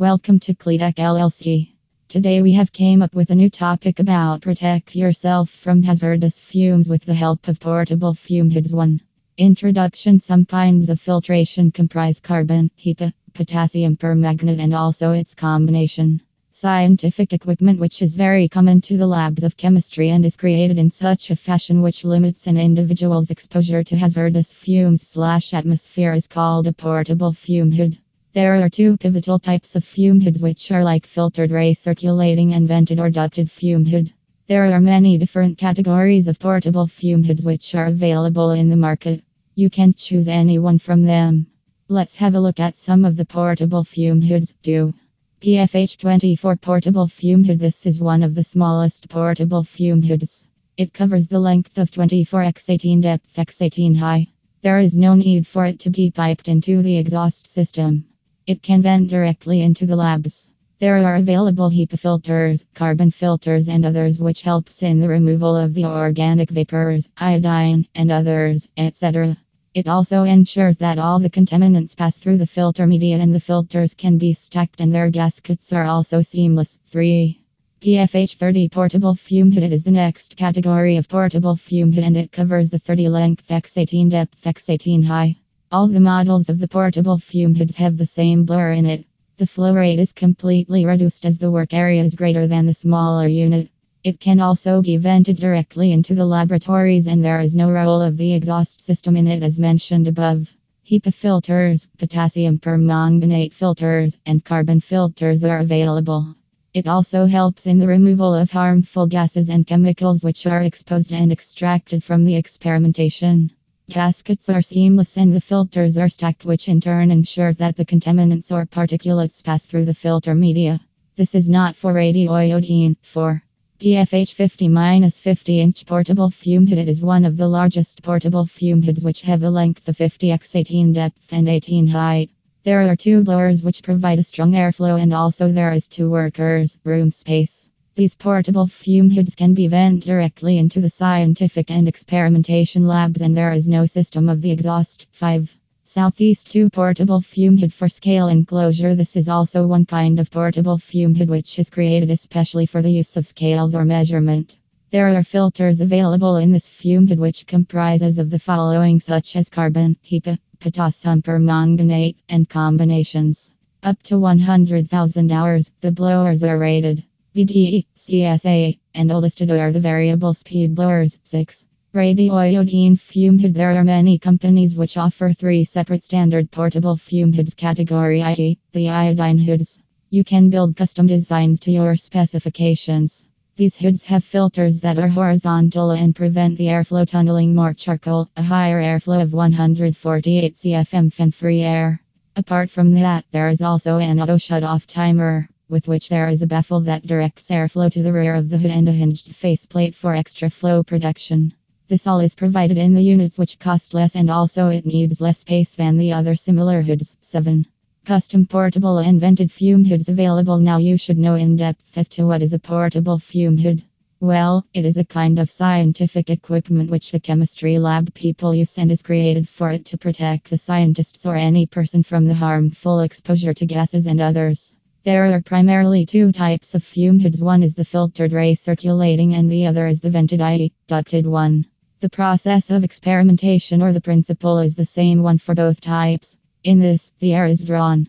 Welcome to Cleatech LLC. Today we have came up with a new topic about protect yourself from hazardous fumes with the help of portable fume hoods 1. Introduction Some kinds of filtration comprise carbon, HEPA, potassium permanganate and also its combination. Scientific equipment which is very common to the labs of chemistry and is created in such a fashion which limits an individual's exposure to hazardous fumes slash atmosphere is called a portable fume hood. There are two pivotal types of fume hoods which are like filtered recirculating and vented or ducted fume hood. There are many different categories of portable fume hoods which are available in the market. You can choose any one from them. Let's have a look at some of the portable fume hoods. Do PFH24 portable fume hood. This is one of the smallest portable fume hoods. It covers the length of 24 x 18 depth x 18 high. There is no need for it to be piped into the exhaust system. It can vent directly into the labs. There are available HEPA filters, carbon filters, and others which helps in the removal of the organic vapors, iodine, and others, etc. It also ensures that all the contaminants pass through the filter media and the filters can be stacked and their gaskets are also seamless. 3. PFH 30 portable fume hood is the next category of portable fume hood and it covers the 30 length X18 depth X18 high. All the models of the portable fume hoods have the same blur in it. The flow rate is completely reduced as the work area is greater than the smaller unit. It can also be vented directly into the laboratories and there is no role of the exhaust system in it as mentioned above. HEPA filters, potassium permanganate filters, and carbon filters are available. It also helps in the removal of harmful gases and chemicals which are exposed and extracted from the experimentation. Gaskets are seamless and the filters are stacked, which in turn ensures that the contaminants or particulates pass through the filter media. This is not for radioiodine. 4. PFH 50 50 inch portable fume hood. It is one of the largest portable fume hoods which have a length of 50 x 18 depth and 18 height. There are two blowers which provide a strong airflow and also there is two workers, room space. These portable fume hoods can be vented directly into the scientific and experimentation labs, and there is no system of the exhaust. 5. Southeast 2 portable fume hood for scale enclosure. This is also one kind of portable fume hood which is created especially for the use of scales or measurement. There are filters available in this fume hood which comprises of the following such as carbon, HEPA, potassium permanganate, and combinations. Up to 100,000 hours, the blowers are rated. VDE, CSA, and listed are the variable speed blowers. 6. Radioiodine fume hood. There are many companies which offer three separate standard portable fume hoods category i.e. the iodine hoods. You can build custom designs to your specifications. These hoods have filters that are horizontal and prevent the airflow tunneling more charcoal, a higher airflow of 148 CFM fan free air. Apart from that, there is also an auto shut off timer with which there is a baffle that directs airflow to the rear of the hood and a hinged faceplate for extra flow production. This all is provided in the units which cost less and also it needs less space than the other similar hoods. 7. Custom portable and vented fume hoods available now. You should know in depth as to what is a portable fume hood. Well, it is a kind of scientific equipment which the chemistry lab people use and is created for it to protect the scientists or any person from the harmful exposure to gases and others. There are primarily two types of fume hoods. One is the filtered recirculating and the other is the vented i.e. ducted one. The process of experimentation or the principle is the same one for both types. In this, the air is drawn